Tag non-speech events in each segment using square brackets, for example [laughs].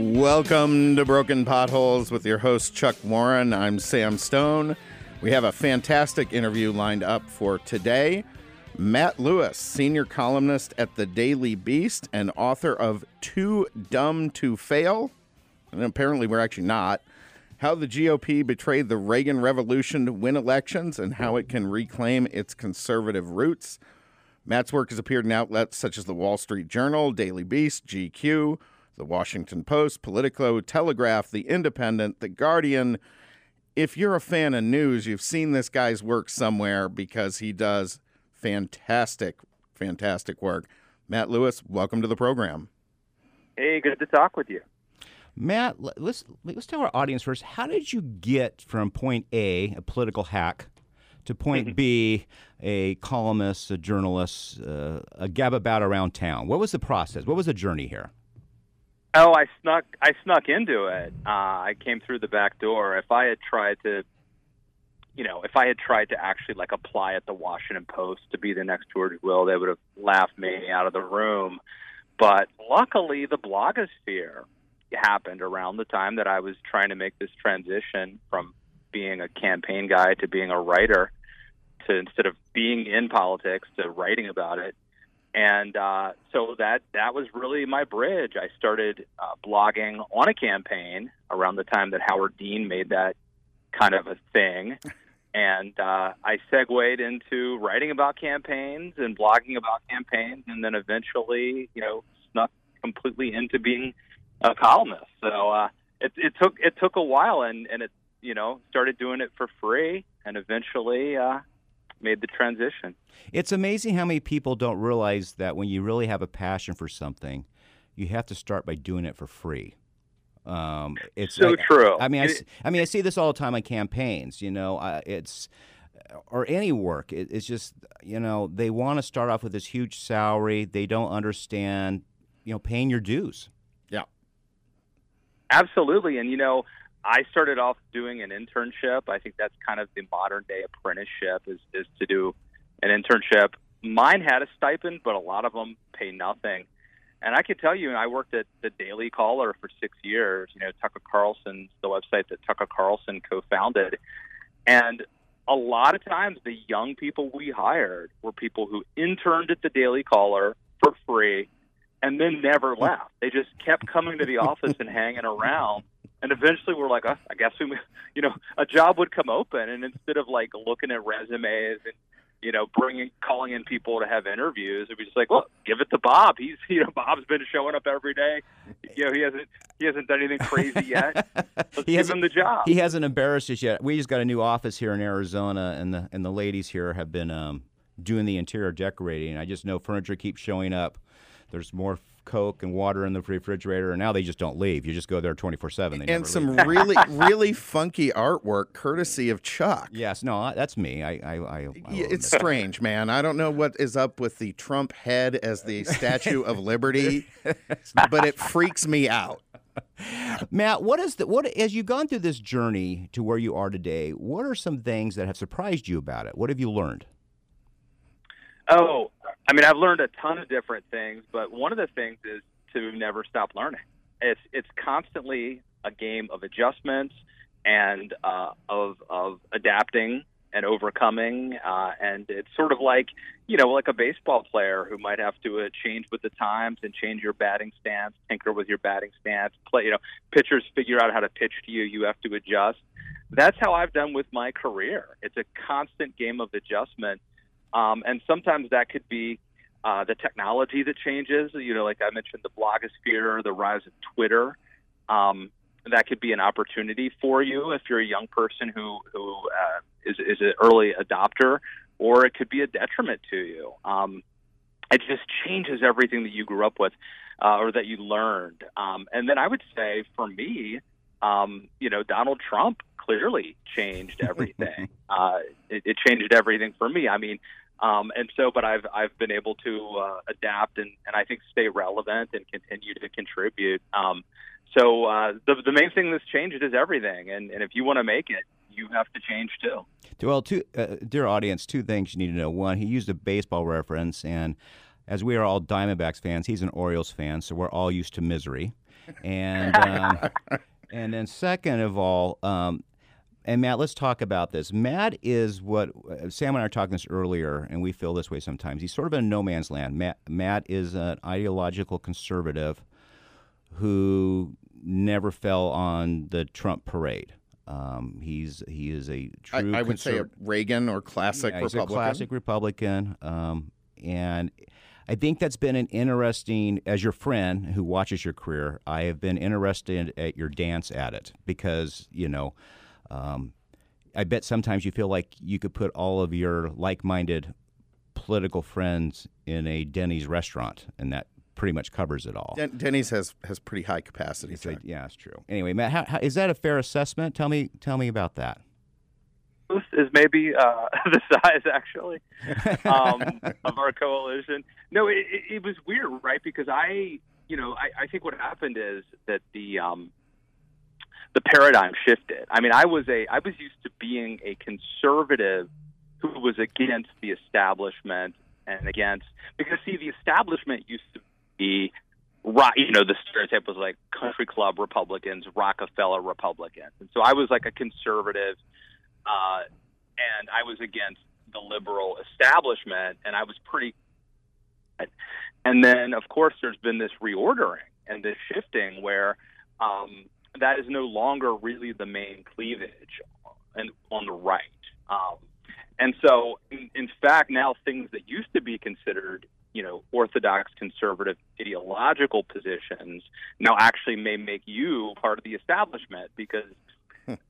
Welcome to Broken Potholes with your host, Chuck Warren. I'm Sam Stone. We have a fantastic interview lined up for today. Matt Lewis, senior columnist at the Daily Beast and author of Too Dumb to Fail. And apparently, we're actually not. How the GOP betrayed the Reagan Revolution to win elections and how it can reclaim its conservative roots. Matt's work has appeared in outlets such as the Wall Street Journal, Daily Beast, GQ, the Washington Post, Politico, Telegraph, The Independent, The Guardian. If you're a fan of news, you've seen this guy's work somewhere because he does fantastic, fantastic work. Matt Lewis, welcome to the program. Hey, good to talk with you. Matt, let's let's tell our audience first. How did you get from point A, a political hack, to point B, a columnist, a journalist, uh, a gababout around town? What was the process? What was the journey here? Oh, I snuck I snuck into it. Uh, I came through the back door. If I had tried to, you know, if I had tried to actually like apply at the Washington Post to be the next George Will, they would have laughed me out of the room. But luckily, the blogosphere happened around the time that I was trying to make this transition from being a campaign guy to being a writer to instead of being in politics to writing about it and uh, so that that was really my bridge. I started uh, blogging on a campaign around the time that Howard Dean made that kind of a thing, and uh, I segued into writing about campaigns and blogging about campaigns, and then eventually, you know, snuck completely into being a columnist. So uh, it, it took it took a while, and and it you know started doing it for free, and eventually. Uh, made the transition. It's amazing how many people don't realize that when you really have a passion for something, you have to start by doing it for free. Um, it's so like, true. I mean, I, I, mean, I see this all the time on campaigns. You know, uh, it's or any work. It, it's just you know they want to start off with this huge salary. They don't understand you know paying your dues. Yeah, absolutely. And you know, I started off doing an internship. I think that's kind of the modern day apprenticeship is is to do an internship. Mine had a stipend, but a lot of them pay nothing. And I could tell you, I worked at the Daily Caller for six years. You know, Tucker Carlson's the website that Tucker Carlson co-founded, and a lot of times the young people we hired were people who interned at the Daily Caller for free and then never left. They just kept coming to the office and hanging around and eventually we're like, oh, I guess we, [laughs] you know, a job would come open, and instead of like looking at resumes and you know bringing calling in people to have interviews, it'd be just like, well, give it to Bob. He's [laughs] you know Bob's been showing up every day. You know he hasn't he hasn't done anything crazy yet. [laughs] Let's he give him the job. He hasn't embarrassed us yet. We just got a new office here in Arizona, and the and the ladies here have been um, doing the interior decorating. I just know furniture keeps showing up. There's more Coke and water in the refrigerator, and now they just don't leave. You just go there 24 7. And some really, [laughs] really funky artwork courtesy of Chuck. Yes, no, that's me. I, I, I, I It's strange, man. I don't know what is up with the Trump head as the Statue of Liberty, [laughs] but it freaks me out. Matt, what is the what as you've gone through this journey to where you are today? What are some things that have surprised you about it? What have you learned? Oh, I mean, I've learned a ton of different things, but one of the things is to never stop learning. It's it's constantly a game of adjustments and uh, of of adapting and overcoming, uh, and it's sort of like you know, like a baseball player who might have to uh, change with the times and change your batting stance, tinker with your batting stance. Play, you know, pitchers figure out how to pitch to you. You have to adjust. That's how I've done with my career. It's a constant game of adjustment um, and sometimes that could be uh, the technology that changes. You know, like I mentioned, the blogosphere, the rise of Twitter. Um, that could be an opportunity for you if you're a young person who who uh, is is an early adopter, or it could be a detriment to you. Um, it just changes everything that you grew up with uh, or that you learned. Um, and then I would say for me, um, you know, Donald Trump clearly changed everything. [laughs] uh, it, it changed everything for me. I mean, um, and so, but I've I've been able to uh, adapt and, and I think stay relevant and continue to contribute. Um, so uh, the the main thing that's changed is everything, and and if you want to make it, you have to change too. Well, two, uh, dear audience, two things you need to know. One, he used a baseball reference, and as we are all Diamondbacks fans, he's an Orioles fan, so we're all used to misery. and um, [laughs] and then second of all, um, and Matt, let's talk about this. Matt is what uh, Sam and I were talking this earlier, and we feel this way sometimes. He's sort of in no man's land. Matt, Matt is an ideological conservative who never fell on the Trump parade. Um, he's he is a true. I, I would say a Reagan or classic yeah, Republican. He's a classic Republican, um, and I think that's been an interesting. As your friend who watches your career, I have been interested at your dance at it because you know. Um, I bet sometimes you feel like you could put all of your like-minded political friends in a Denny's restaurant, and that pretty much covers it all. Den- Denny's has has pretty high capacity. It's a- yeah, it's true. Anyway, Matt, how, how, is that a fair assessment? Tell me, tell me about that. This is maybe uh, [laughs] the size actually [laughs] um, of our coalition. No, it, it, it was weird, right? Because I, you know, I, I think what happened is that the um, the paradigm shifted. I mean, I was a I was used to being a conservative who was against the establishment and against because see the establishment used to be rock you know the stereotype was like country club republicans rockefeller republicans and so i was like a conservative uh, and i was against the liberal establishment and i was pretty and then of course there's been this reordering and this shifting where um, that is no longer really the main cleavage and on the right um, and so, in, in fact, now things that used to be considered, you know, orthodox conservative ideological positions now actually may make you part of the establishment because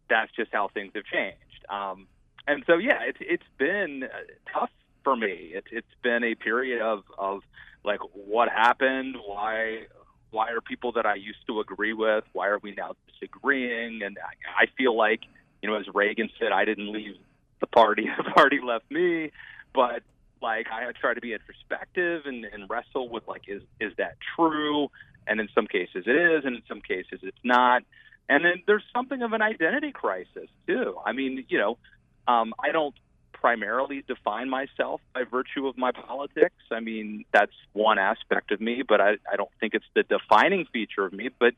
that's just how things have changed. Um, and so, yeah, it's it's been uh, tough for me. It's it's been a period of of like what happened, why why are people that I used to agree with, why are we now disagreeing? And I, I feel like, you know, as Reagan said, I didn't leave the party [laughs] the party left me. But like i try to be introspective and, and wrestle with like is is that true? And in some cases it is and in some cases it's not. And then there's something of an identity crisis too. I mean you know um, i don't primarily define myself by virtue of my politics i mean that's one aspect of me but i, I don't think it's the defining feature of me but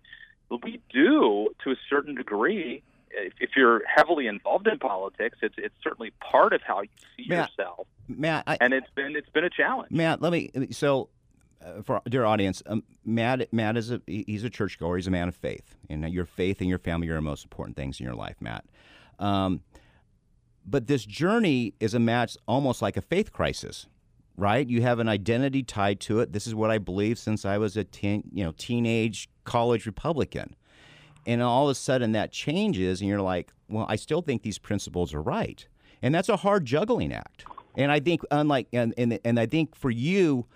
we do to a certain degree if, if you're heavily involved in politics, it's it's certainly part of how you see Matt, yourself. Matt, I, and it's been it's been a challenge. Matt, let me so. Uh, for dear audience, um, Matt, Matt is a he's a churchgoer. He's a man of faith, and your faith and your family are the most important things in your life, Matt. Um, but this journey is a match almost like a faith crisis, right? You have an identity tied to it. This is what I believe since I was a teen, you know teenage college Republican and all of a sudden that changes and you're like well i still think these principles are right and that's a hard juggling act and i think unlike and and, and i think for you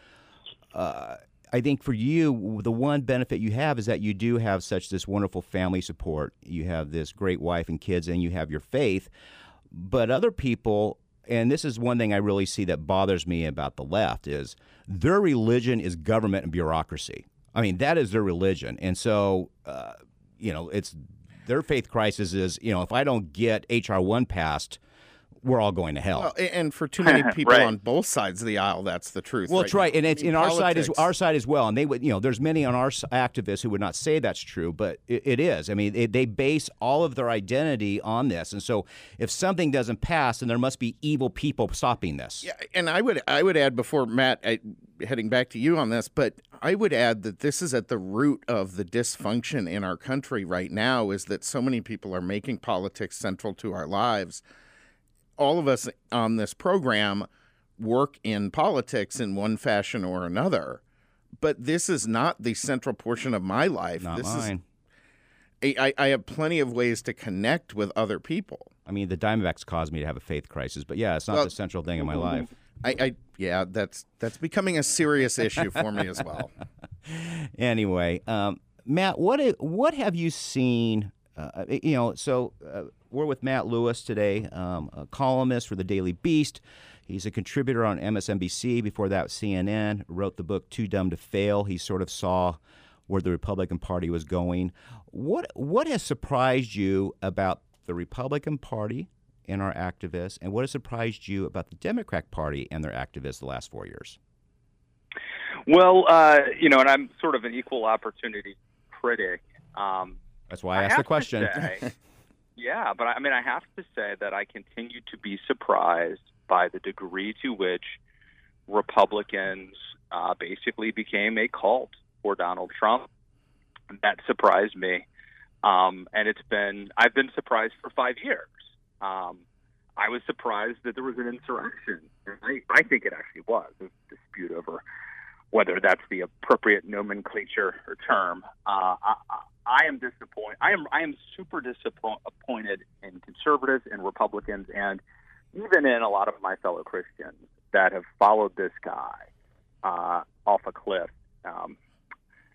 uh, I think for you, the one benefit you have is that you do have such this wonderful family support. You have this great wife and kids, and you have your faith. But other people, and this is one thing I really see that bothers me about the left, is their religion is government and bureaucracy. I mean, that is their religion, and so uh, you know, it's their faith crisis is, you know, if I don't get HR one passed, we're all going to hell. Well, and for too many [laughs] people right. on both sides of the aisle, that's the truth. Well, right it's right, and I it's mean, in our side as our side as well. And they would, you know, there's many on our activists who would not say that's true, but it, it is. I mean, they, they base all of their identity on this, and so if something doesn't pass, then there must be evil people stopping this. Yeah, and I would I would add before Matt I, heading back to you on this, but I would add that this is at the root of the dysfunction in our country right now is that so many people are making politics central to our lives. All of us on this program work in politics in one fashion or another, but this is not the central portion of my life. Not this mine. is I, I have plenty of ways to connect with other people. I mean, the Diamondbacks caused me to have a faith crisis, but yeah, it's not Well- the central thing in my life. I, I yeah, that's that's becoming a serious issue for me as well. [laughs] anyway, um, Matt, what what have you seen? Uh, you know, so uh, we're with Matt Lewis today, um, a columnist for the Daily Beast. He's a contributor on MSNBC. Before that, CNN. Wrote the book Too Dumb to Fail. He sort of saw where the Republican Party was going. What what has surprised you about the Republican Party and our activists, and what has surprised you about the Democrat Party and their activists the last four years? Well, uh, you know, and I'm sort of an equal opportunity critic. Um, That's why I, I asked the question. say- [laughs] yeah, but I mean, I have to say that I continue to be surprised by the degree to which Republicans uh, basically became a cult for Donald Trump. That surprised me, um, and it's been I've been surprised for five years. Um, I was surprised that there was an insurrection. I, I think it actually was a dispute over whether that's the appropriate nomenclature or term. Uh, I, I, am disappointed. I am I am super disappointed in conservatives and Republicans, and even in a lot of my fellow Christians that have followed this guy uh, off a cliff. Um,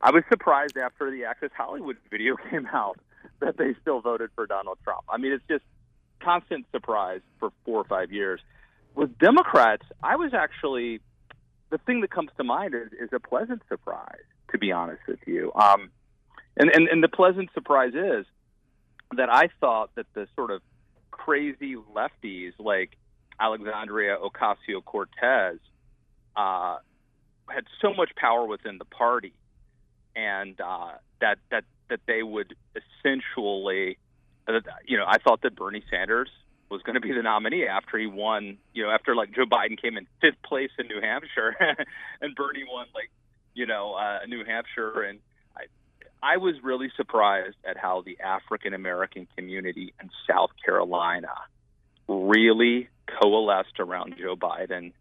I was surprised after the Access Hollywood video [laughs] came out that they still voted for Donald Trump. I mean, it's just constant surprise for four or five years. With Democrats, I was actually the thing that comes to mind is, is a pleasant surprise. To be honest with you, um, and, and and the pleasant surprise is that I thought that the sort of crazy lefties like Alexandria Ocasio Cortez uh, had so much power within the party, and uh, that that that they would essentially, uh, you know, I thought that Bernie Sanders was going to be the nominee after he won, you know, after like Joe Biden came in fifth place in New Hampshire, [laughs] and Bernie won like, you know, uh, New Hampshire, and I, was really surprised at how the African American community in South Carolina really coalesced around Joe Biden,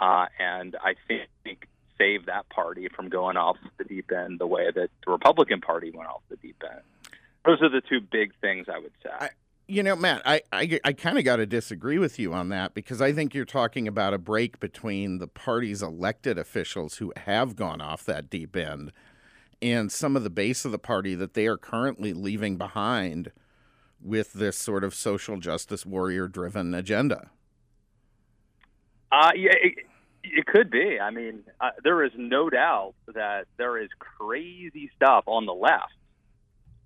uh, and I think saved that party from going off the deep end the way that the Republican Party went off the deep end. Those are the two big things I would say. I- You know, Matt, I, I, I kind of got to disagree with you on that because I think you're talking about a break between the party's elected officials who have gone off that deep end and some of the base of the party that they are currently leaving behind with this sort of social justice warrior driven agenda. Uh, yeah, it, it could be. I mean, uh, there is no doubt that there is crazy stuff on the left.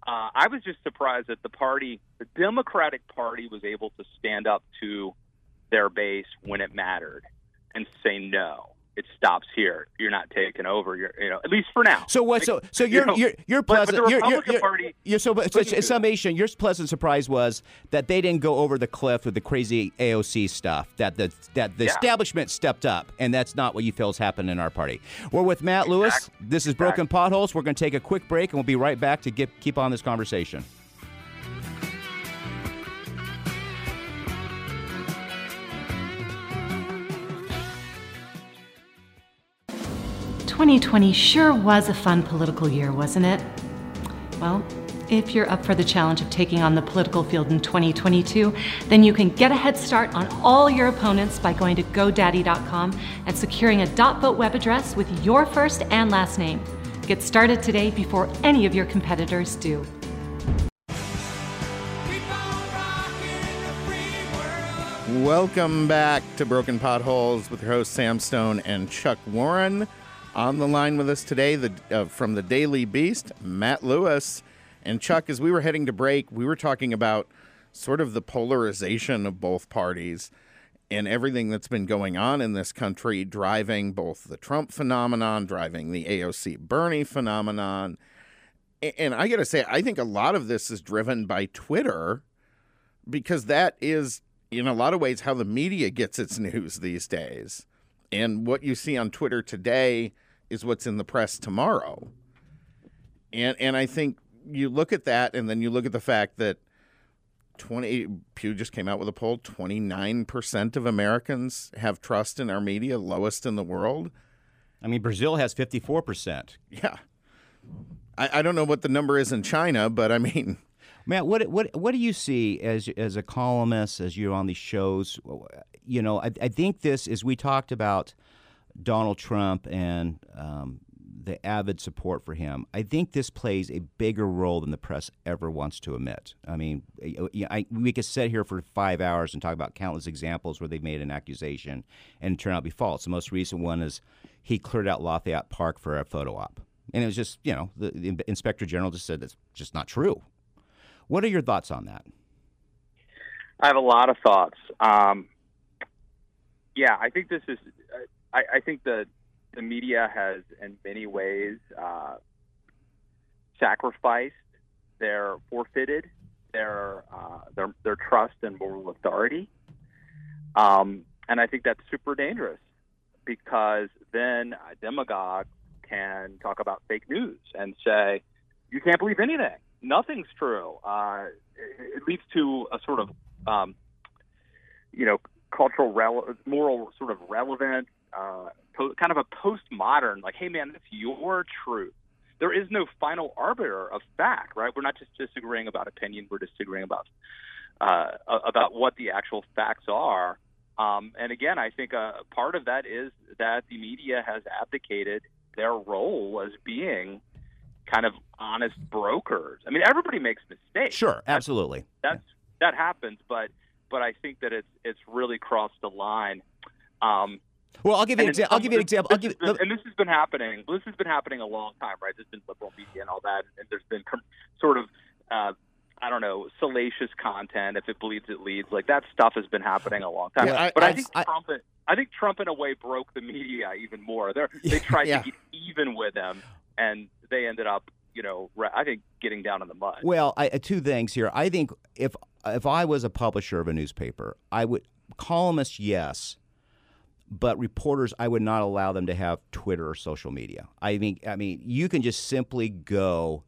Uh, I was just surprised that the party, the Democratic Party, was able to stand up to their base when it mattered and say no. It stops here. You're not taking over. You're, you know, at least for now. So what? So so You you're know, you're you're but- but pleasant. the you're, you're, Republican you're, Party you're so, but, so summation, your pleasant surprise was that they didn't go over the cliff with the crazy AOC stuff. That the that the Yeah. establishment stepped up, and that's not what you feel has happened in our party. We're with Matt Lewis. This is Broken Potholes. We're going to take a quick break, and we'll be right back to get keep on this conversation. 2020 sure was a fun political year, wasn't it? Well, if you're up for the challenge of taking on the political field in 2022, then you can get a head start on all your opponents by going to GoDaddy.com and securing a .vote web address with your first and last name. Get started today before any of your competitors do. Welcome back to Broken Potholes with your hosts Sam Stone and Chuck Warren. On the line with us today, the uh, from the Daily Beast, Matt Lewis and Chuck. As we were heading to break, we were talking about sort of the polarization of both parties and everything that's been going on in this country, driving both the Trump phenomenon, driving the AOC Bernie phenomenon. And I got to say, I think a lot of this is driven by Twitter because that is in a lot of ways how the media gets its [laughs] news these days. And what you see on Twitter today is what's in the press tomorrow. And and I think you look at that and then you look at the fact that 20 Pew just came out with a poll 29% of Americans have trust in our media, lowest in the world. I mean, Brazil has 54 percent. Yeah. I, I don't know what the number is in China, but I mean, [laughs] Matt, what what what do you see as as a columnist, as you're on these shows? You know, I, I think this is we talked about Donald Trump and um, the avid support for him. I think this plays a bigger role than the press ever wants to admit. I mean, I, I, we could sit here for five hours and talk about countless examples where they've made an accusation and it turned out to be false. The most recent one is he cleared out Lafayette Park for a photo op. And it was just, you know, the, the inspector general just said that's just not true. What are your thoughts on that? I have a lot of thoughts. Um, yeah, I think this is. I, I think the the media has, in many ways, uh, sacrificed their forfeited their uh, their their trust and moral authority. Um, and I think that's super dangerous because then a demagogue can talk about fake news and say you can't believe anything. Nothing's true. Uh, it, it leads to a sort of um, you know cultural rele- moral sort of relevance, uh, po- kind of a postmodern like, hey man, that's your truth there is no final arbiter of fact, right? We're not just disagreeing about opinion; we're disagreeing about uh, about what the actual facts are. Um, and again, I think a part of that is that the media has abdicated their role as being kind of honest brokers. I mean, everybody makes mistakes. Sure, absolutely. That's, that's that happens, but but I think that it's it's really crossed the line. Um, well, I'll give you an example. I'll give you an example. I'll give been, and this has been happening. This has been happening a long time, right? There's been liberal media and all that, and there's been sort of, uh, I don't know, salacious content. If it bleeds, it leads. Like that stuff has been happening a long time. Yeah, but I, I think I, Trump, I think Trump in a way broke the media even more. They [laughs] they tried yeah. to get even with him, and they ended up, you know, I think getting down in the mud. Well, I, two things here. I think if if I was a publisher of a newspaper, I would columnists, yes but reporters I would not allow them to have Twitter or social media. I mean I mean you can just simply go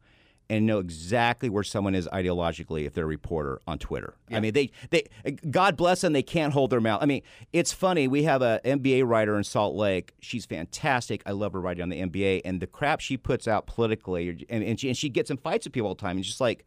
and know exactly where someone is ideologically if they're a reporter on Twitter. Yeah. I mean they they God bless them they can't hold their mouth. I mean it's funny we have a NBA writer in Salt Lake. She's fantastic. I love her writing on the NBA and the crap she puts out politically and, and she and she gets in fights with people all the time and just like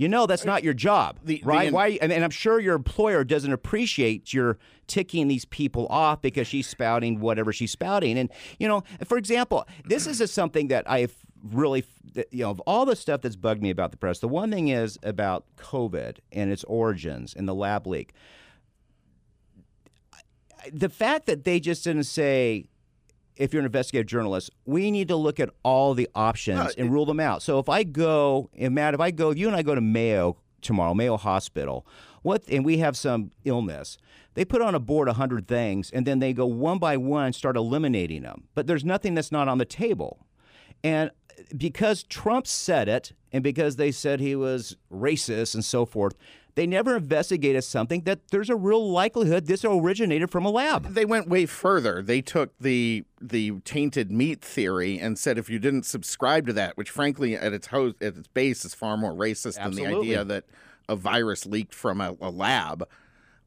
you know that's not your job, the, right? The, Why? And, and, I'm sure your employer doesn't appreciate your ticking these people off because she's spouting whatever she's spouting. And you know, for example, this is a, something that I've really, you know, of all the stuff that's bugged me about the press, the one thing is about COVID and its origins and the lab leak. The fact that they just didn't say if you're an investigative journalist, we need to look at all the options no, and it, rule them out. So if I go, and Matt, if I go, if you and I go to Mayo tomorrow, Mayo Hospital, what, and we have some illness, they put on a board a hundred things, and then they go one by one, start eliminating them. But there's nothing that's not on the table, and because Trump said it, and because they said he was racist and so forth, they never investigated something that there's a real likelihood this originated from a lab. They went way further. They took the the tainted meat theory and said if you didn't subscribe to that, which frankly at its host, at its base is far more racist Absolutely. than the idea that a virus leaked from a, a lab.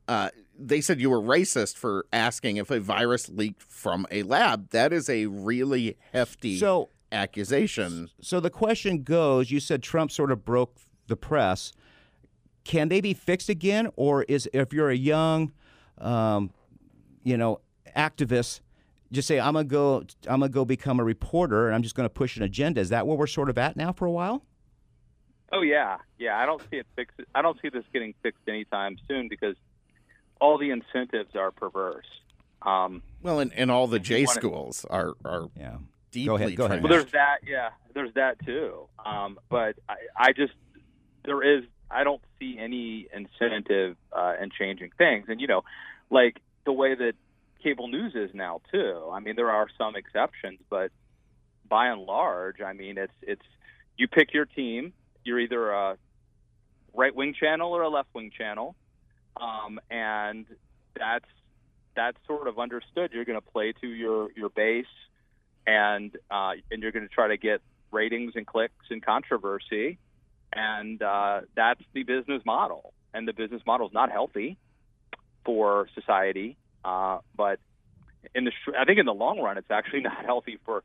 Uh, they said you were racist for asking if a virus leaked from a lab. That is a really hefty so, accusation. So the question goes: You said Trump sort of broke the press can they be fixed again, or is if you're a young, um, you know, activist, just say I'm gonna go, I'm gonna go become a reporter, and I'm just gonna push an agenda. Is that where we're sort of at now for a while? Oh yeah, yeah. I don't see it fixed. I don't see this getting fixed anytime soon because all the incentives are perverse. Um, well, and, and all the J schools are are yeah. Deeply go ahead. Go ahead. Well, there's that. Yeah, there's that too. Um, but I, I just there is I don't see any incentive uh, in changing things. And you know, like the way that cable news is now too. I mean, there are some exceptions, but by and large, I mean, it's it's you pick your team. You're either a right wing channel or a left wing channel, um, and that's that's sort of understood. You're going to play to your your base, and uh, and you're going to try to get ratings and clicks and controversy and uh, that's the business model. And the business model is not healthy for society, uh, but in the sh- I think in the long run, it's actually [laughs] not healthy for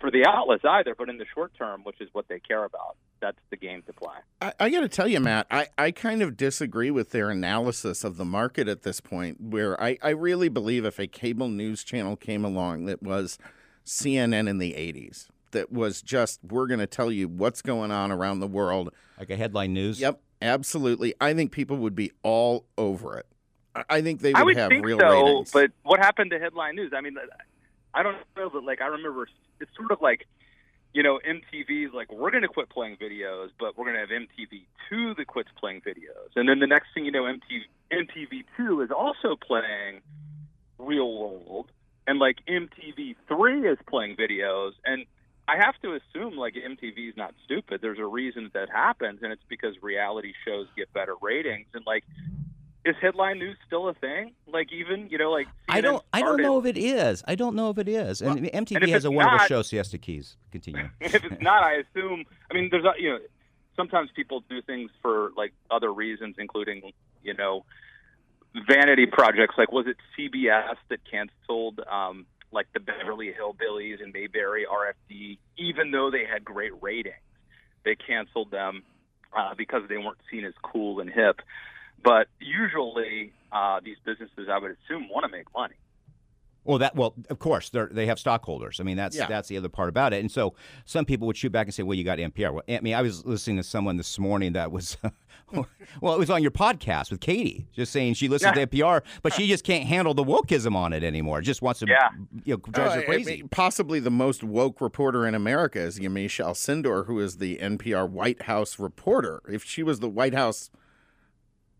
for the outlets either. But in the short term, which is what they care about, that's the game to play. I, I got to tell you, Matt, I, I kind of disagree with their analysis of the market at this point. Where I, I really believe if a cable news channel came along that was CNN in the '80s that was just we're going to tell you what's going on around the world. Like a headline news? Yep, absolutely. I think people would be all over it. I think they would, I would have think real so, ratings. But what happened to headline news? I mean, I don't know, but like I remember, it's sort of like you know, MTV's like, we're going to quit playing videos, but we're going to have MTV2 that quits playing videos. And then the next thing you know, MTV, MTV2 is also playing real world. And like MTV3 is playing videos. And I have to assume like MTV's not stupid. There's a reason that happens, and it's because reality shows get better ratings. And like, is headline news still a thing? Like, even you know, like CNN I don't. I don't started- know if it is. I don't know if it is. And MTV and if has it's a wonderful not- show, Siesta Keys. Continue. [laughs] if it's not, I assume. I mean, there's a- you know, sometimes people do things for like other reasons, including you know, vanity projects. Like, was it CBS that canceled um, like the Beverly Hillbillies and Mayberry RFD, even though they had great ratings? They canceled them uh, because they weren't seen as cool and hip. But usually, uh, these businesses, I would assume, want to make money. Well, that well, of course, they they have stockholders. I mean, that's Yeah. that's the other part about it. And so some people would shoot back and say, "Well, you got NPR." Well, I mean, I was listening to someone this morning that was, [laughs] well, it was on your podcast with Katie, just saying she listens to NPR, but she just can't handle the wokeism on it anymore. Just wants to, Yeah. you know, drives Uh, her I crazy. mean, possibly the most woke reporter in America is Yamiche Alcindor, who is the NPR White House reporter. If she was the White House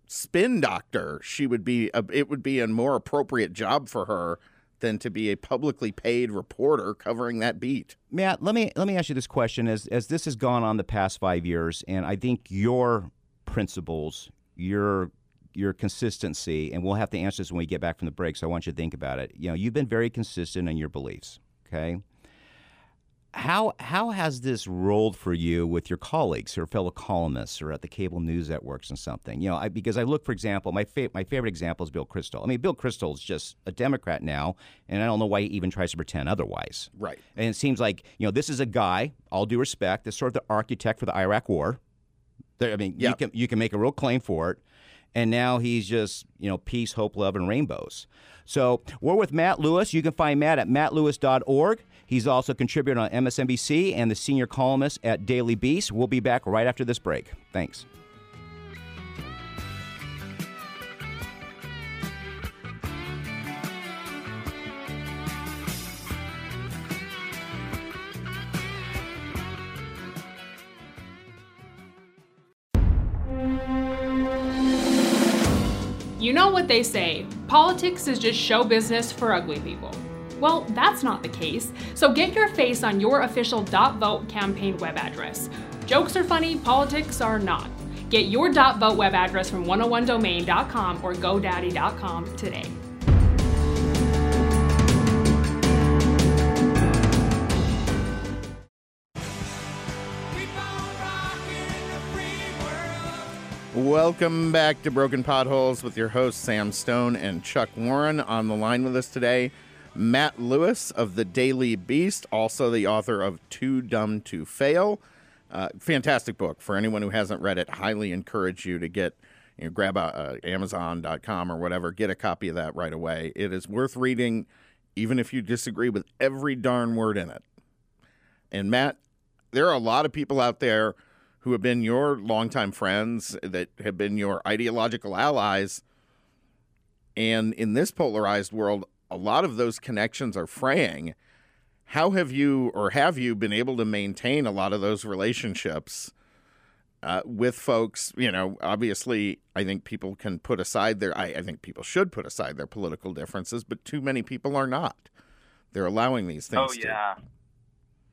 spin doctor, she would be. A, it would be a more appropriate job for her than to be a publicly paid reporter covering that beat. Matt, let me let me ask you this question: as as this has gone on the past five years, and I think your principles, your your consistency, and we'll have to answer this when we get back from the break. So I want you to think about it. You know, you've been very consistent in your beliefs. Okay. How how has this rolled for you with your colleagues or fellow columnists or at the cable news networks and something? You know, I, because I look, for example, my fa- my favorite example is Bill Kristol. I mean, Bill Kristol is just a Democrat now, and I don't know why he even tries to pretend otherwise. Right. And it seems like, you know, this is a guy, all due respect, that's sort of the architect for the Iraq war. There, I mean, you can you can make a real claim for it. And now he's just, you know, peace, hope, love, and rainbows. So we're with Matt Lewis. You can find Matt at mattlewis.org. He's also a contributor on MSNBC and the senior columnist at Daily Beast. We'll be back right after this break. Thanks. You know what they say politics is just show business for ugly people. Well, that's not the case, so get your face on your official .vote campaign web address. Jokes are funny, politics are not. Get your .vote web address from 101domain.com or godaddy.com today. Welcome back to Broken Potholes with your hosts Sam Stone and Chuck Warren. On the line with us today, Matt Lewis of the Daily Beast, also the author of Too Dumb to Fail. Uh, fantastic book for anyone who hasn't read it. Highly encourage you to get, you know, grab a, uh, Amazon.com or whatever, get a copy of that right away. It is worth reading, even if you disagree with every darn word in it. And Matt, there are a lot of people out there who have been your longtime friends, that have been your ideological allies. And in this polarized world, a lot of those connections are fraying. How have you, or have you, been able to maintain a lot of those relationships uh, with folks? You know, obviously, I think people can put aside their, I, I think people should put aside their political differences, but too many people are not. They're allowing these things. Oh to- yeah,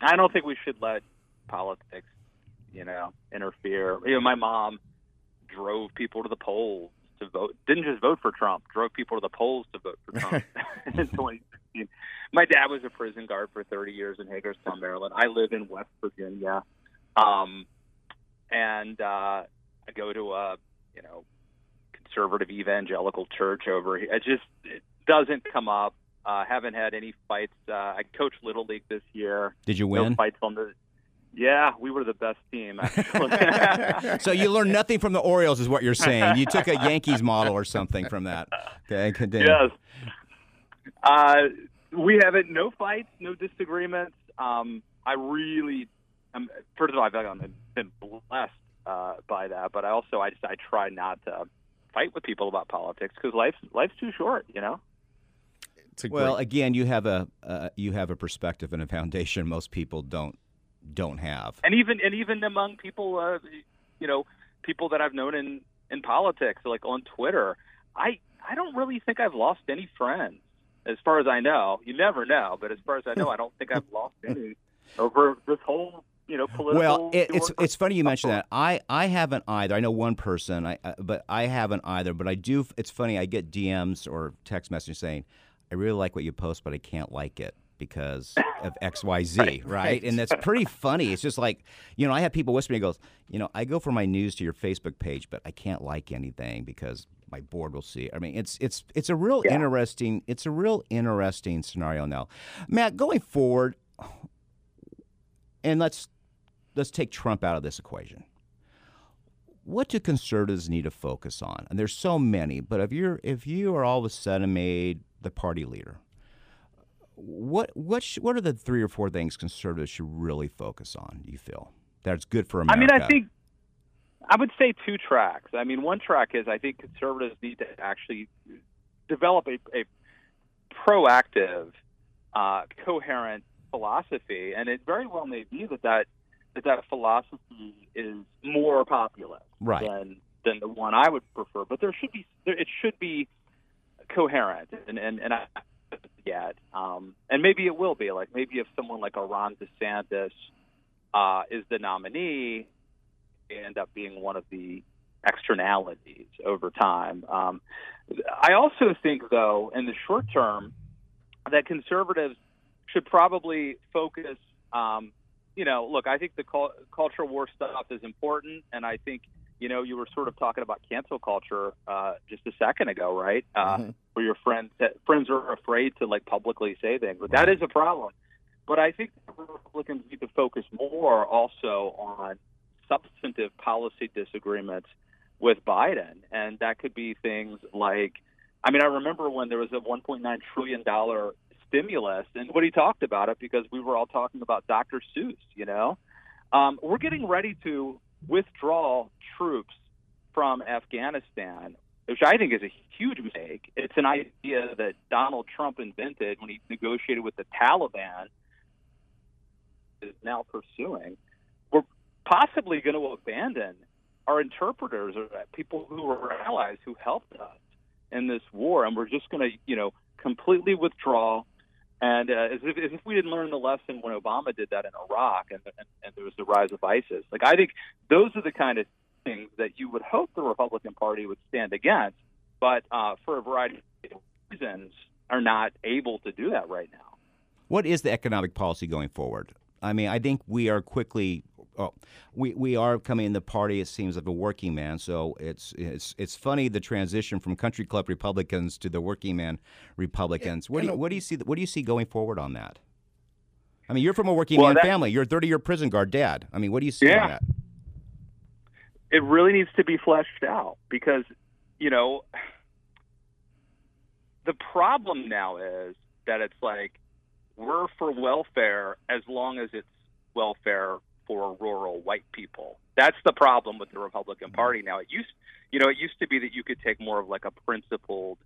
I don't think we should let politics, you know, interfere. You know, my mom drove people to the polls to vote. Didn't just vote for Trump. Drove people to the polls to vote for Trump [laughs] [laughs] in 2016. My dad was a prison guard for 30 years in Hagerstown, Maryland. I live in West Virginia, um, and uh, I go to a you know conservative evangelical church over here. It just it doesn't come up. Uh, haven't had any fights. Uh, I coached little league this year. Did you No win? fights on the. Yeah, we were the best team [laughs] actually. [laughs] so you learned nothing from the Orioles, is what you're saying. You took a Yankees model or something from that. Okay, continue. yes. Uh, we haven't no fights, no disagreements. Um, I really, um, first of all, I've been, been blessed uh, by that, but I also I just I try not to fight with people about politics because life's life's too short, you know. It's Well, great- again, you have a uh, you have a perspective and a foundation most people don't don't have. and even and even among people, uh, you know, people that I've known in in politics, like on Twitter, I I don't really think I've lost any friends, as far as I know. You never know, but as far as I know, I don't think I've lost any. over this whole you know political. Well, it, it's it's funny you mention that. I I haven't either. I know one person, I uh, but I haven't either. But I do. It's funny. I get DMs or text messages saying, "I really like what you post, but I can't like it." because of XYZ, [laughs] right, right? And that's pretty funny. It's just like, you know, I have people whisper me, goes, you know, I go for my news to your Facebook page, but I can't like anything because my board will see. I mean, it's it's it's a real yeah. interesting it's a real interesting scenario now. Matt, going forward, and let's let's take Trump out of this equation. What do conservatives need to focus on? And there's so many, but if you're if you are all of a sudden made the party leader, what what sh- what are the three or four things conservatives should really focus on? Do you feel that's good for America? I mean, I think I would say two tracks. I mean, one track is I think conservatives need to actually develop a, a proactive, uh, coherent philosophy, and it very well may be that that that, that philosophy is more populist right. than than the one I would prefer. But there should be there, it should be coherent, and and and I yet, um, and maybe it will be like maybe if someone like a Ron DeSantis uh, is the nominee, end up being one of the externalities over time. Um, I also think, though, in the short term, that conservatives should probably focus. Um, you know, look, I think the culture war stuff is important, and I think you know you were sort of talking about cancel culture uh, just a second ago, right? Uh, mm-hmm. Where your friends friends are afraid to like publicly say things, but that is a problem. But I think Republicans need to focus more also on substantive policy disagreements with Biden, and that could be things like, I mean, I remember when there was a 1.9 trillion dollar stimulus, and what he talked about it because we were all talking about Dr. Seuss. You know, um, we're getting ready to withdraw troops from Afghanistan, which I think is a huge mistake. It's an idea that Donald Trump invented when he negotiated with the Taliban. Is now pursuing. Possibly going to abandon our interpreters or people who were allies who helped us in this war, and we're just going to, you know, completely withdraw and uh, as, if, as if we didn't learn the lesson when Obama did that in Iraq and, and, and there was the rise of ISIS. Like, I think those are the kind of things that you would hope the Republican Party would stand against, but uh, for a variety of reasons are not able to do that right now. What is the economic policy going forward? I mean, I think we are quickly oh, we we are coming in the party. It seems of a working man. So it's it's it's funny the transition from country club Republicans to the working man Republicans. What do you, what do you see? What do you see going forward on that? I mean, you're from a working well, man that, family. You're a 30 year prison guard dad. I mean, what do you see yeah. on that? It really needs to be fleshed out because you know the problem now is that it's like we're for welfare as long as it's welfare for rural white people. That's the problem with the Republican Party now. It used, you know, it used to be that you could take more of like a principled,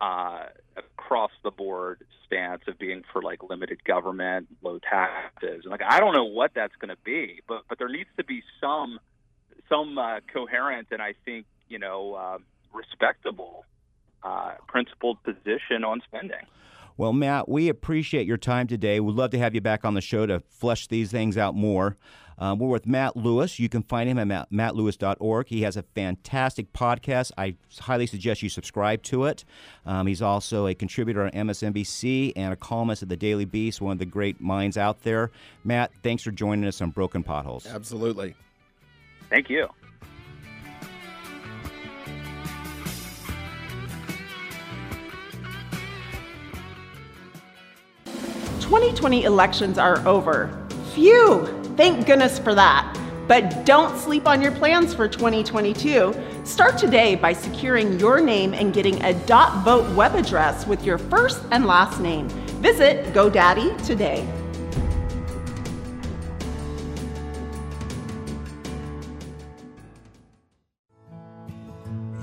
uh, across the board stance of being for like limited government, low taxes, and like I don't know what that's going to be, but but there needs to be some some uh, coherent and I think you know uh, respectable uh, principled position on spending. Well, Matt, we appreciate your time today. We'd love to have you back on the show to flesh these things out more. Um, we're with Matt Lewis. You can find him at mattlewis.org. He has a fantastic podcast. I highly suggest you subscribe to it. Um, he's also a contributor on MSNBC and a columnist at the Daily Beast, one of the great minds out there. Matt, thanks for joining us on Broken Potholes. Absolutely. Thank you. 2020 elections are over. Phew! Thank goodness for that. But don't sleep on your plans for 2022. Start today by securing your name and getting a dot .vote web address with your first and last name. Visit GoDaddy today.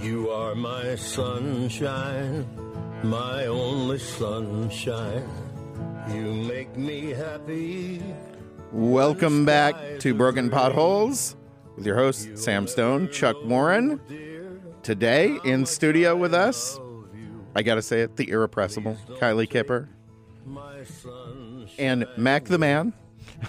You are my sunshine, my only sunshine. You make me happy. Welcome back to Broken Potholes with your host, Sam Stone, Chuck Warren. Today in studio with us, I gotta say it, the irrepressible Kylie Kipper. And Mac the Man.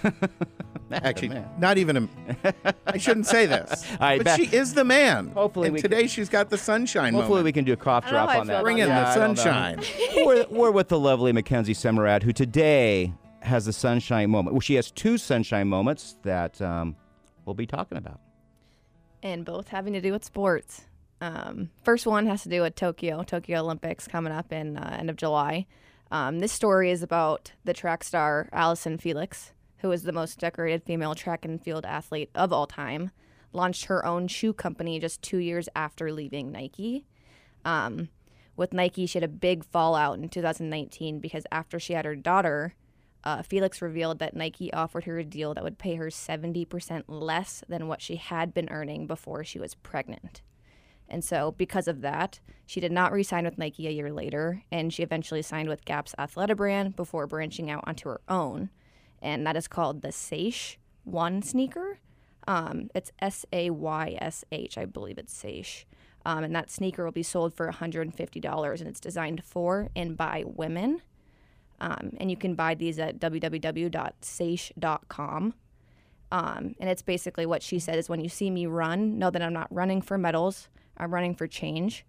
[laughs] Actually, man. not even a. I shouldn't say this, [laughs] right, but back- she is the man. Hopefully and we today she's got the sunshine Hopefully, moment. we can do a cough I don't know drop on that. Bring in Yeah, the I don't know. sunshine. [laughs] we're, we're with the lovely Mackenzie Semerad, who today has the sunshine moment. Well, she has two sunshine moments that um, we'll be talking about. and both having to do with sports. Um, first one has to do with Tokyo, Tokyo Olympics coming up in uh, end of July. Um, this story is about the track star Allyson Felix, who is the most decorated female track and field athlete of all time. Launched her own shoe company just two years after leaving Nike. Um, with Nike, she had a big fallout in 2019 because after she had her daughter, uh, Felix revealed that Nike offered her a deal that would pay her 70% less than what she had been earning before she was pregnant. And so, because of that, she did not re sign with Nike a year later, and she eventually signed with Gap's Athleta brand before branching out onto her own. And that is called the Saysh One sneaker. Um, it's S A Y S H, I believe it's Saysh. Um, and that sneaker will be sold for $150, and it's designed for and by women. Um, and you can buy these at www.saysh.com. Um, and it's basically what she said is when you see me run, know that I'm not running for medals, I'm running for change.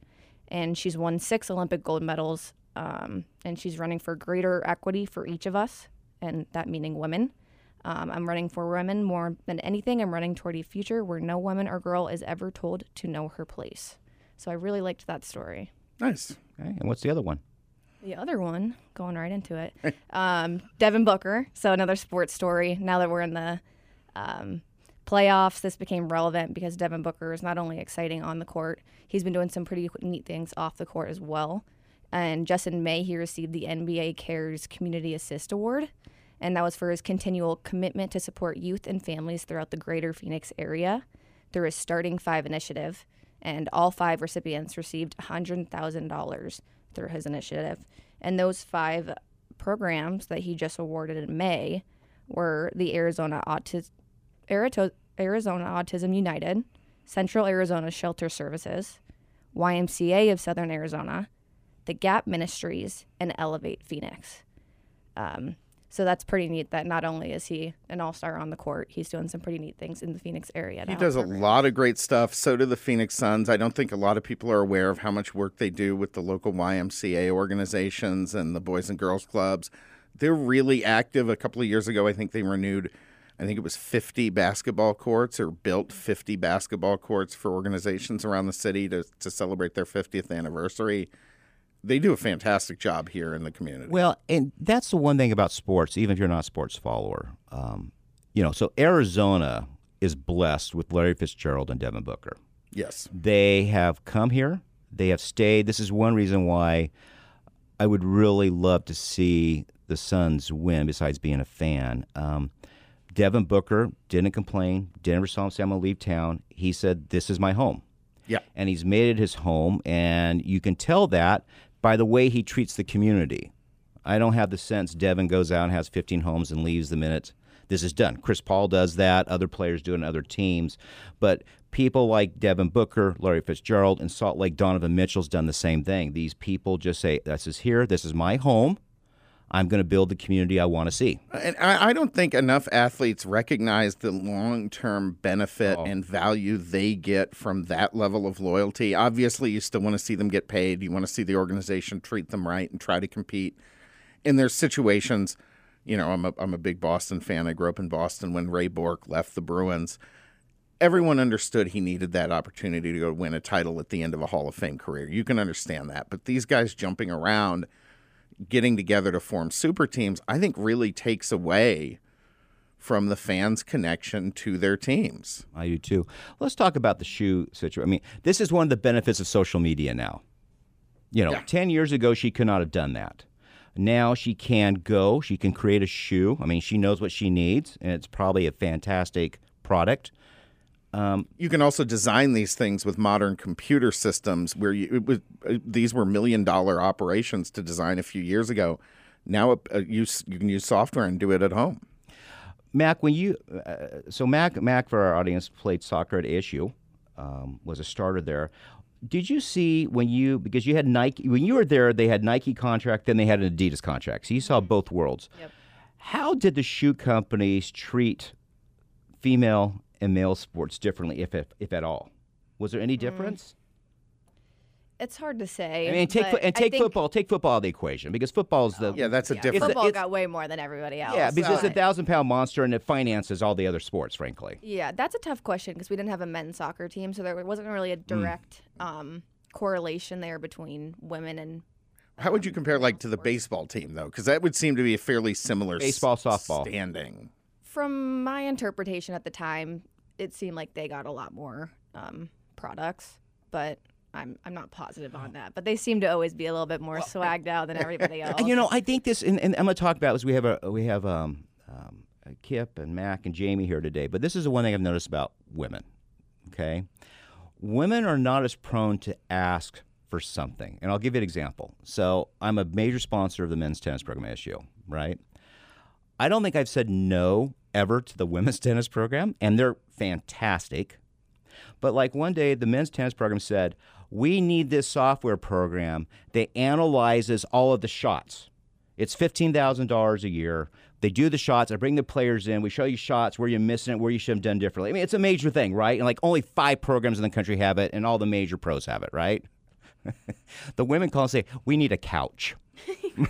And she's won six Olympic gold medals, um, and she's running for greater equity for each of us, and that meaning women. Um, I'm running for women more than anything. I'm running toward a future where no woman or girl is ever told to know her place. So I really liked that story. Nice. Okay, and what's the other one? The other one, going right into it, [laughs] um, Devin Booker. So another sports story. Now that we're in the um, playoffs, this became relevant because Devin Booker is not only exciting on the court, he's been doing some pretty neat things off the court as well. And just in May, he received the NBA Cares Community Assist Award, and that was for his continual commitment to support youth and families throughout the greater Phoenix area through his Starting Five initiative. And all five recipients received $100,000 through his initiative. And those five programs that he just awarded in May were the Arizona Autis- Arizona Autism United, Central Arizona Shelter Services, YMCA of Southern Arizona, the Gap Ministries, and Elevate Phoenix. Um, so that's pretty neat that not only is he an all star on the court, he's doing some pretty neat things in the Phoenix area. He does a lot of great stuff. So do the Phoenix Suns. I don't think a lot of people are aware of how much work they do with the local YMCA organizations and the Boys and Girls Clubs. They're really active. A couple of years ago, I think they renewed, I think it was 50 basketball courts or built 50 basketball courts for organizations around the city to, to celebrate their 50th anniversary. They do a fantastic job here in the community. Well, and that's the one thing about sports, even if you're not a sports follower. Um, you know, so Arizona is blessed with Larry Fitzgerald and Devin Booker. yes. They have come here, they have stayed. This is one reason why I would really love to see the Suns win, besides being a fan. Um, Devin Booker didn't complain, didn't ever saw him say, I'm going to leave town. He said, This is my home. Yeah. And he's made it his home, and you can tell that by the way he treats the community. I don't have the sense Devin goes out and has 15 homes and leaves the minute this is done. Chris Paul does that. Other players do it in other teams. But people like Devin Booker, Larry Fitzgerald, and Salt Lake Donovan Mitchell's done the same thing. These people just say, This is here. This is my home. I'm going to build the community I want to see. And I, I don't think enough athletes recognize the long term benefit Oh. and value they get from that level of loyalty. Obviously, you still want to see them get paid. You want to see the organization treat them right and try to compete. And there's situations, you know, I'm a, I'm a big Boston fan. I grew up in Boston when Ray Bourque left the Bruins. Everyone understood he needed that opportunity to go win a title at the end of a Hall of Fame career. You can understand that. But these guys jumping around getting together to form super teams, I think really takes away from the fans' connection to their teams. I do too. Let's talk about the shoe situation. I mean, this is one of the benefits of social media now. You know, Yeah. 10 years ago, she could not have done that. Now she can go, she can create a shoe. I mean, she knows what she needs, and it's probably a fantastic product. You can also design these things with modern computer systems where you, it was, uh, these were million dollar operations to design a few years ago. Now uh, you, you can use software and do it at home. Mac, when you uh, so Mac Mac for our audience played soccer at ASU, um, was a starter there. Did you see when you because you had Nike when you were there they had Nike contract then they had an Adidas contract so you saw both worlds. Yep. How did the shoe companies treat female and male sports differently, if if, if at all? Was there Mm. any difference? It's hard to say. I mean, take fo- and take football. Take football out of the equation because football's the Yeah, that's a yeah, different. Football got way more than everybody else. yeah because it's a thousand pound monster and it finances all the other sports. Frankly, Yeah, that's a tough question because we didn't have a men's soccer team, so there wasn't really a direct um, correlation there between women and. How would you compare like to the baseball team though? Because that would seem to be a fairly similar s- Baseball, softball. standing. From my interpretation at the time, it seemed like they got a lot more um, products, but I'm I'm not positive on that. But they seem to always be a little bit more swagged out than everybody [laughs] else. And, you know, I think this, and, and I'm going to talk about this. We have a we have um, um, Kip and Mac and Jamie here today, but this is the one thing I've noticed about women. Okay, women are not as prone to ask for something, and I'll give you an example. So I'm a major sponsor of the men's tennis program at SU, right? I don't think I've said no ever to the women's [laughs] tennis program, and they're fantastic. But like one day, the men's tennis program said, "We need this software program that analyzes all of the shots. It's fifteen thousand dollars a year. They do the shots. I bring the players in. We show you shots where you're missing it, where you should have done differently. I mean, it's a major thing, right? And like only five programs in the country have it, and all the major pros have it, right? [laughs] the women call and say, "We need a couch." [laughs]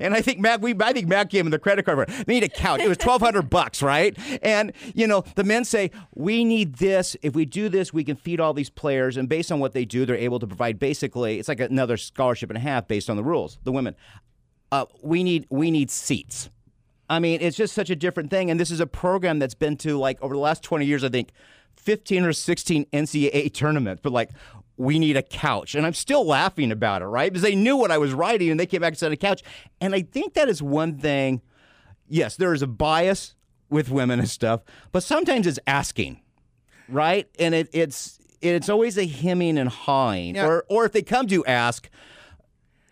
and I think Mac, we, I think Mac gave him the credit card for it. They need a couch. It was twelve hundred [laughs] bucks, right? And you know, the men say we need this. If we do this, we can feed all these players, and based on what they do, they're able to provide. Basically, it's like another scholarship and a half based on the rules. The women, uh, we need we need seats. I mean, it's just such a different thing. And this is a program that's been to like over the last 20 years, I think 15 or 16 NCAA tournaments, but like, we need a couch. And I'm still laughing about it, right? Because they knew what I was writing and they came back and said a couch. And I think that is one thing. Yes, there is a bias with women and stuff, but sometimes it's asking, right? And it, it's it's always a hemming and hawing. Yeah. Or or if they come to ask,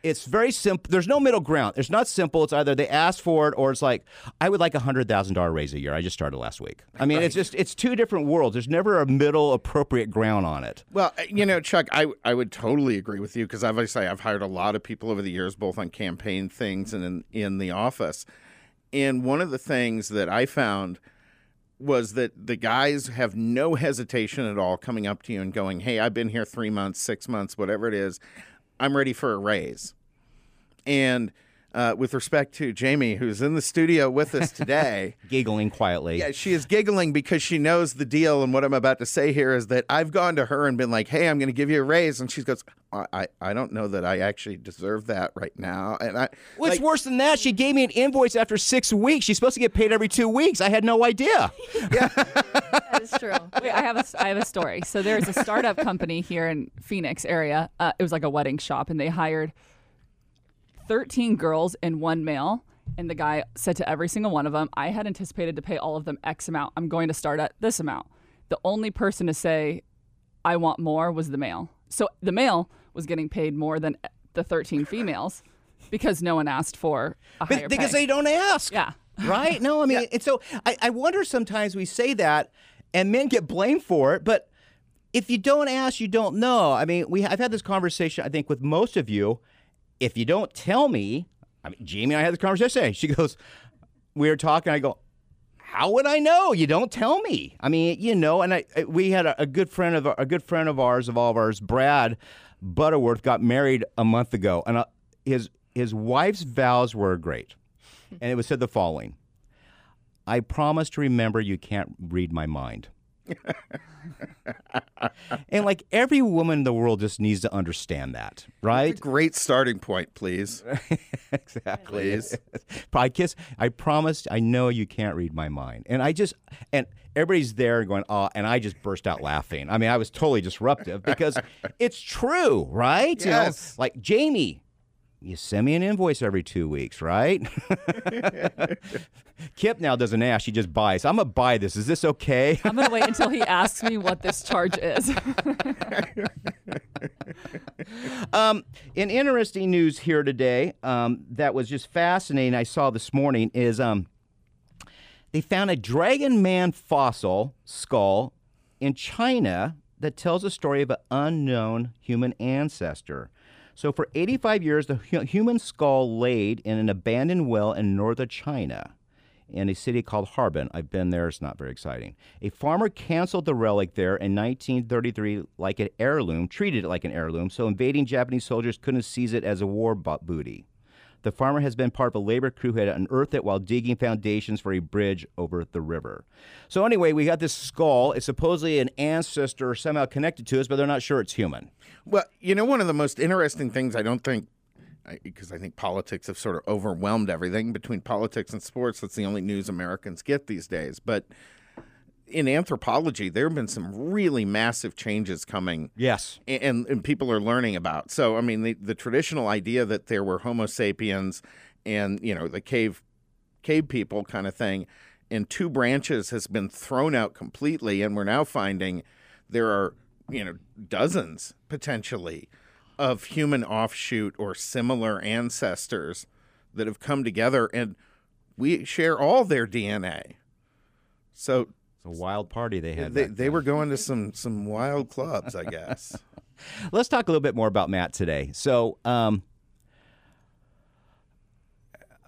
it's very simple. There's no middle ground. It's not simple. It's either they ask for it or it's like, I would like a hundred thousand dollar raise a year. I just started last week. I mean, it's just it's two different worlds. There's never a middle appropriate ground on it. Well, uh, you know, Chuck, I I would totally agree with you because obviously I've hired a lot of people over the years, both on campaign things and in, in the office. And one of the things that I found was that the guys have no hesitation at all coming up to you and going, "Hey, I've been here three months, six months, whatever it is. I'm ready for a raise." And uh, with respect to Jamie, who's in the studio with us [laughs] today. Giggling quietly. Yeah, she is giggling because she knows the deal. And what I'm about to say here is that I've gone to her and been like, "Hey, I'm going to give you a raise," and she goes, I, "I, I don't know that I actually deserve that right now." And I, What's like, worse than that? She gave me an invoice after six weeks. She's supposed to get paid every two weeks. I had no idea. [laughs] [laughs] that is true. Wait, I have a, I have a story. So there's a startup company here in Phoenix area. Uh, it was like a wedding shop, and they hired 13 girls and one male. And the guy said to every single one of them, I had anticipated to pay all of them X amount. I'm going to start at this amount. The only person to say, I want more was the male. So the male was getting paid more than the 13 females because no one asked for a higher because pay. they don't ask. Yeah. [laughs] Right? No, I mean, and so I, I wonder sometimes we say that and men get blamed for it, but if you don't ask, you don't know. I mean, we I've had this conversation, I think, with most of you. If you don't tell me, I mean, Jamie and I had this conversation. yesterday. She goes, we were talking. I go, how would I know? You don't tell me. I mean, you know. And I- we had a, a good friend of a good friend of ours, of all of ours, Brad Butterworth, got married a month ago, and uh, his his wife's vows were great, and it was said the following: "I promise to remember you can't read my mind." And like every woman in the world just needs to understand that, right? great starting point, please. [laughs] exactly. Please. I kiss. I promised. I know you can't read my mind, and I just and everybody's there going, oh, and I just burst out laughing. I mean, I was totally disruptive because [laughs] it's true, right? You know, Yes. like Jamie. You send me an invoice every two weeks, right? [laughs] Kip now doesn't ask; she just buys. I'm gonna buy this. Is this okay? I'm going to wait until he [laughs] asks me what this charge is. [laughs] Um, in interesting news here today, um, that was just fascinating. I saw this morning is um, they found a dragon man fossil skull in China that tells a story of an unknown human ancestor. So for 85 years, the human skull laid in an abandoned well in northern China in a city called Harbin. I've been there. It's not very exciting. A farmer canceled the relic there in 1933 like an heirloom, treated it like an heirloom, so invading Japanese soldiers couldn't seize it as a war booty. The farmer has been part of a labor crew who had unearthed it while digging foundations for a bridge over the river. So anyway, we got this skull. It's supposedly an ancestor somehow connected to us, but they're not sure it's human. Well, you know, one of the most interesting things I don't think, because I, I think politics have sort of overwhelmed everything between politics and sports. That's the only news Americans get these days. But in anthropology, there have been some really massive changes coming. Yes. And, and people are learning about. So, I mean, the, the traditional idea that there were Homo sapiens and, you know, the cave cave people kind of thing in two branches has been thrown out completely. And we're now finding there are, you know, dozens potentially of human offshoot or similar ancestors that have come together and we share all their DNA. So a wild party they had. They, they were going to some some wild clubs, I guess. [laughs] Let's talk a little bit more about Matt today. So, um,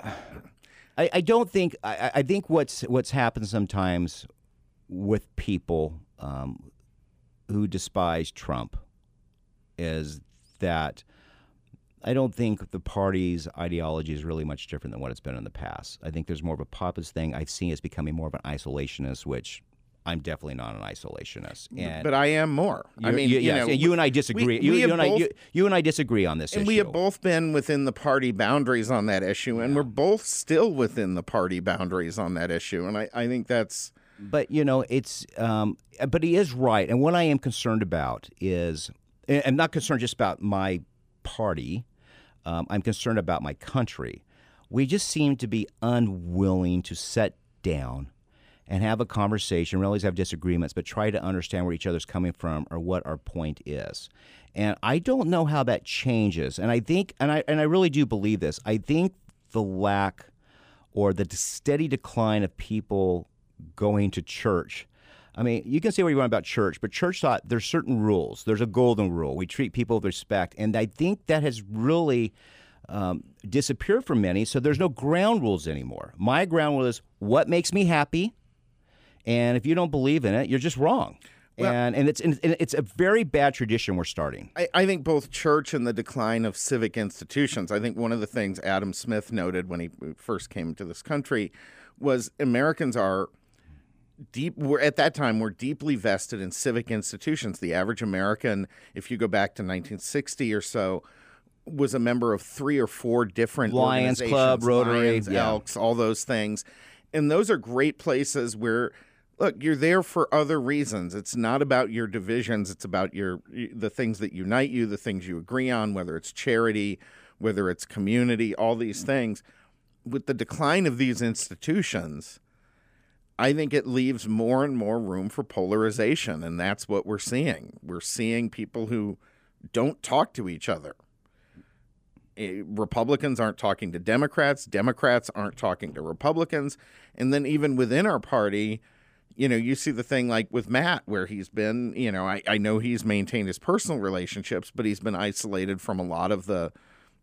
I, I don't think I, I think what's what's happened sometimes with people um, who despise Trump is that I don't think the party's ideology is really much different than what it's been in the past. I think there's more of a populist thing. I've seen it's becoming more of an isolationist, which I'm definitely not an isolationist. And but I am more. I mean, you, you yes, know, and you and I disagree. we- you, we you and I, you, you and I disagree on this and issue. we have both been within the party boundaries on that issue, and we're both still within the party boundaries on that issue. And I, I think that's but you know it's um, but he is right and what i am concerned about is i'm not concerned just about my party um, i'm concerned about my country we just seem to be unwilling to set down and have a conversation realize have disagreements but try to understand where each other's coming from or what our point is and i don't know how that changes and i think and i and i really do believe this i think the lack or the steady decline of people going to church. I mean, you can say what you want about church, but church thought there's certain rules. There's a golden rule. We treat people with respect, and I think that has really um, disappeared for many. So there's no ground rules anymore. My ground rule is what makes me happy, and if you don't believe in it, you're just wrong. Well- and and it's and it's a very bad tradition we're starting. I, I think both church and the decline of civic institutions. I think one of the things Adam Smith noted when he uh, first came to this country was Americans are deep we're at that time we're deeply vested in civic institutions the average american if you go back to 1960 or so was a member of three or four different Lions organizations, Club, Rotary, Lions, yeah. Elks, all those things and those are great places where look you're there for other reasons. It's not about your divisions. It's about your the things that unite you the things you agree on whether it's charity whether it's community all these things. With the decline of these institutions I think it leaves more and more room for polarization, and that's what we're seeing. We're seeing people who don't talk to each other. Eh, Republicans aren't talking to Democrats, Democrats aren't talking to Republicans, and then even within our party, you know, you see the thing like with Matt, where he's been, you know, I, I know he's maintained his personal relationships, but he's been isolated from a lot of the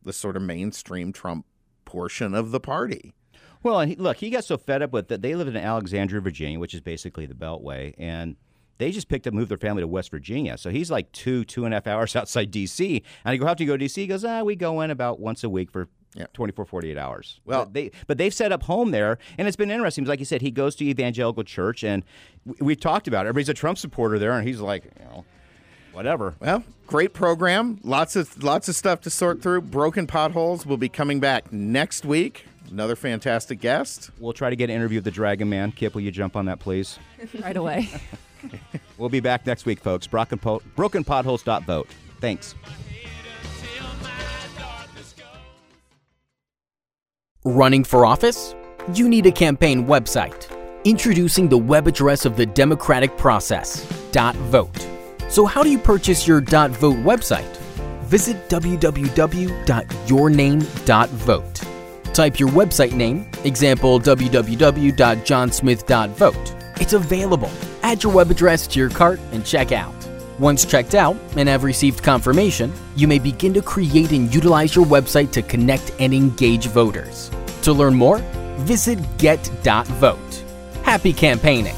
the sort of mainstream Trump portion of the party. Well, and he, look, he got so fed up with that. They live in Alexandria, Virginia, which is basically the Beltway, and they just picked up, moved their family to West Virginia. So he's like two, two and a half hours [laughs] outside D.C. And I go, how do you go to D.C.? He goes, ah, we go in about once a week for Yeah. 24, 48 hours. Well- but they but they've set up home there, and it's been interesting. Like you said, he goes to evangelical church, and we, we talked about it. Everybody's a Trump supporter there, and he's like, you know, whatever. Well, great program. Lots of lots of stuff to sort through. Broken potholes will be coming back next week. Another fantastic guest. We'll try to get an interview with the Dragon Man. Kip, will you jump on that, please? [laughs] right away. [laughs] We'll be back next week, folks. Broken, po- brokenpotholes.vote. Thanks. Running for office? You need a campaign website. Introducing the web address of the democratic process, .vote. So how do you purchase your .vote website? Visit www.yourname.vote. Type your website name, example www.johnsmith.vote. It's available. Add your web address to your cart and check out. Once checked out and have received confirmation, you may begin to create and utilize your website to connect and engage voters. To learn more, visit get.vote. Happy campaigning!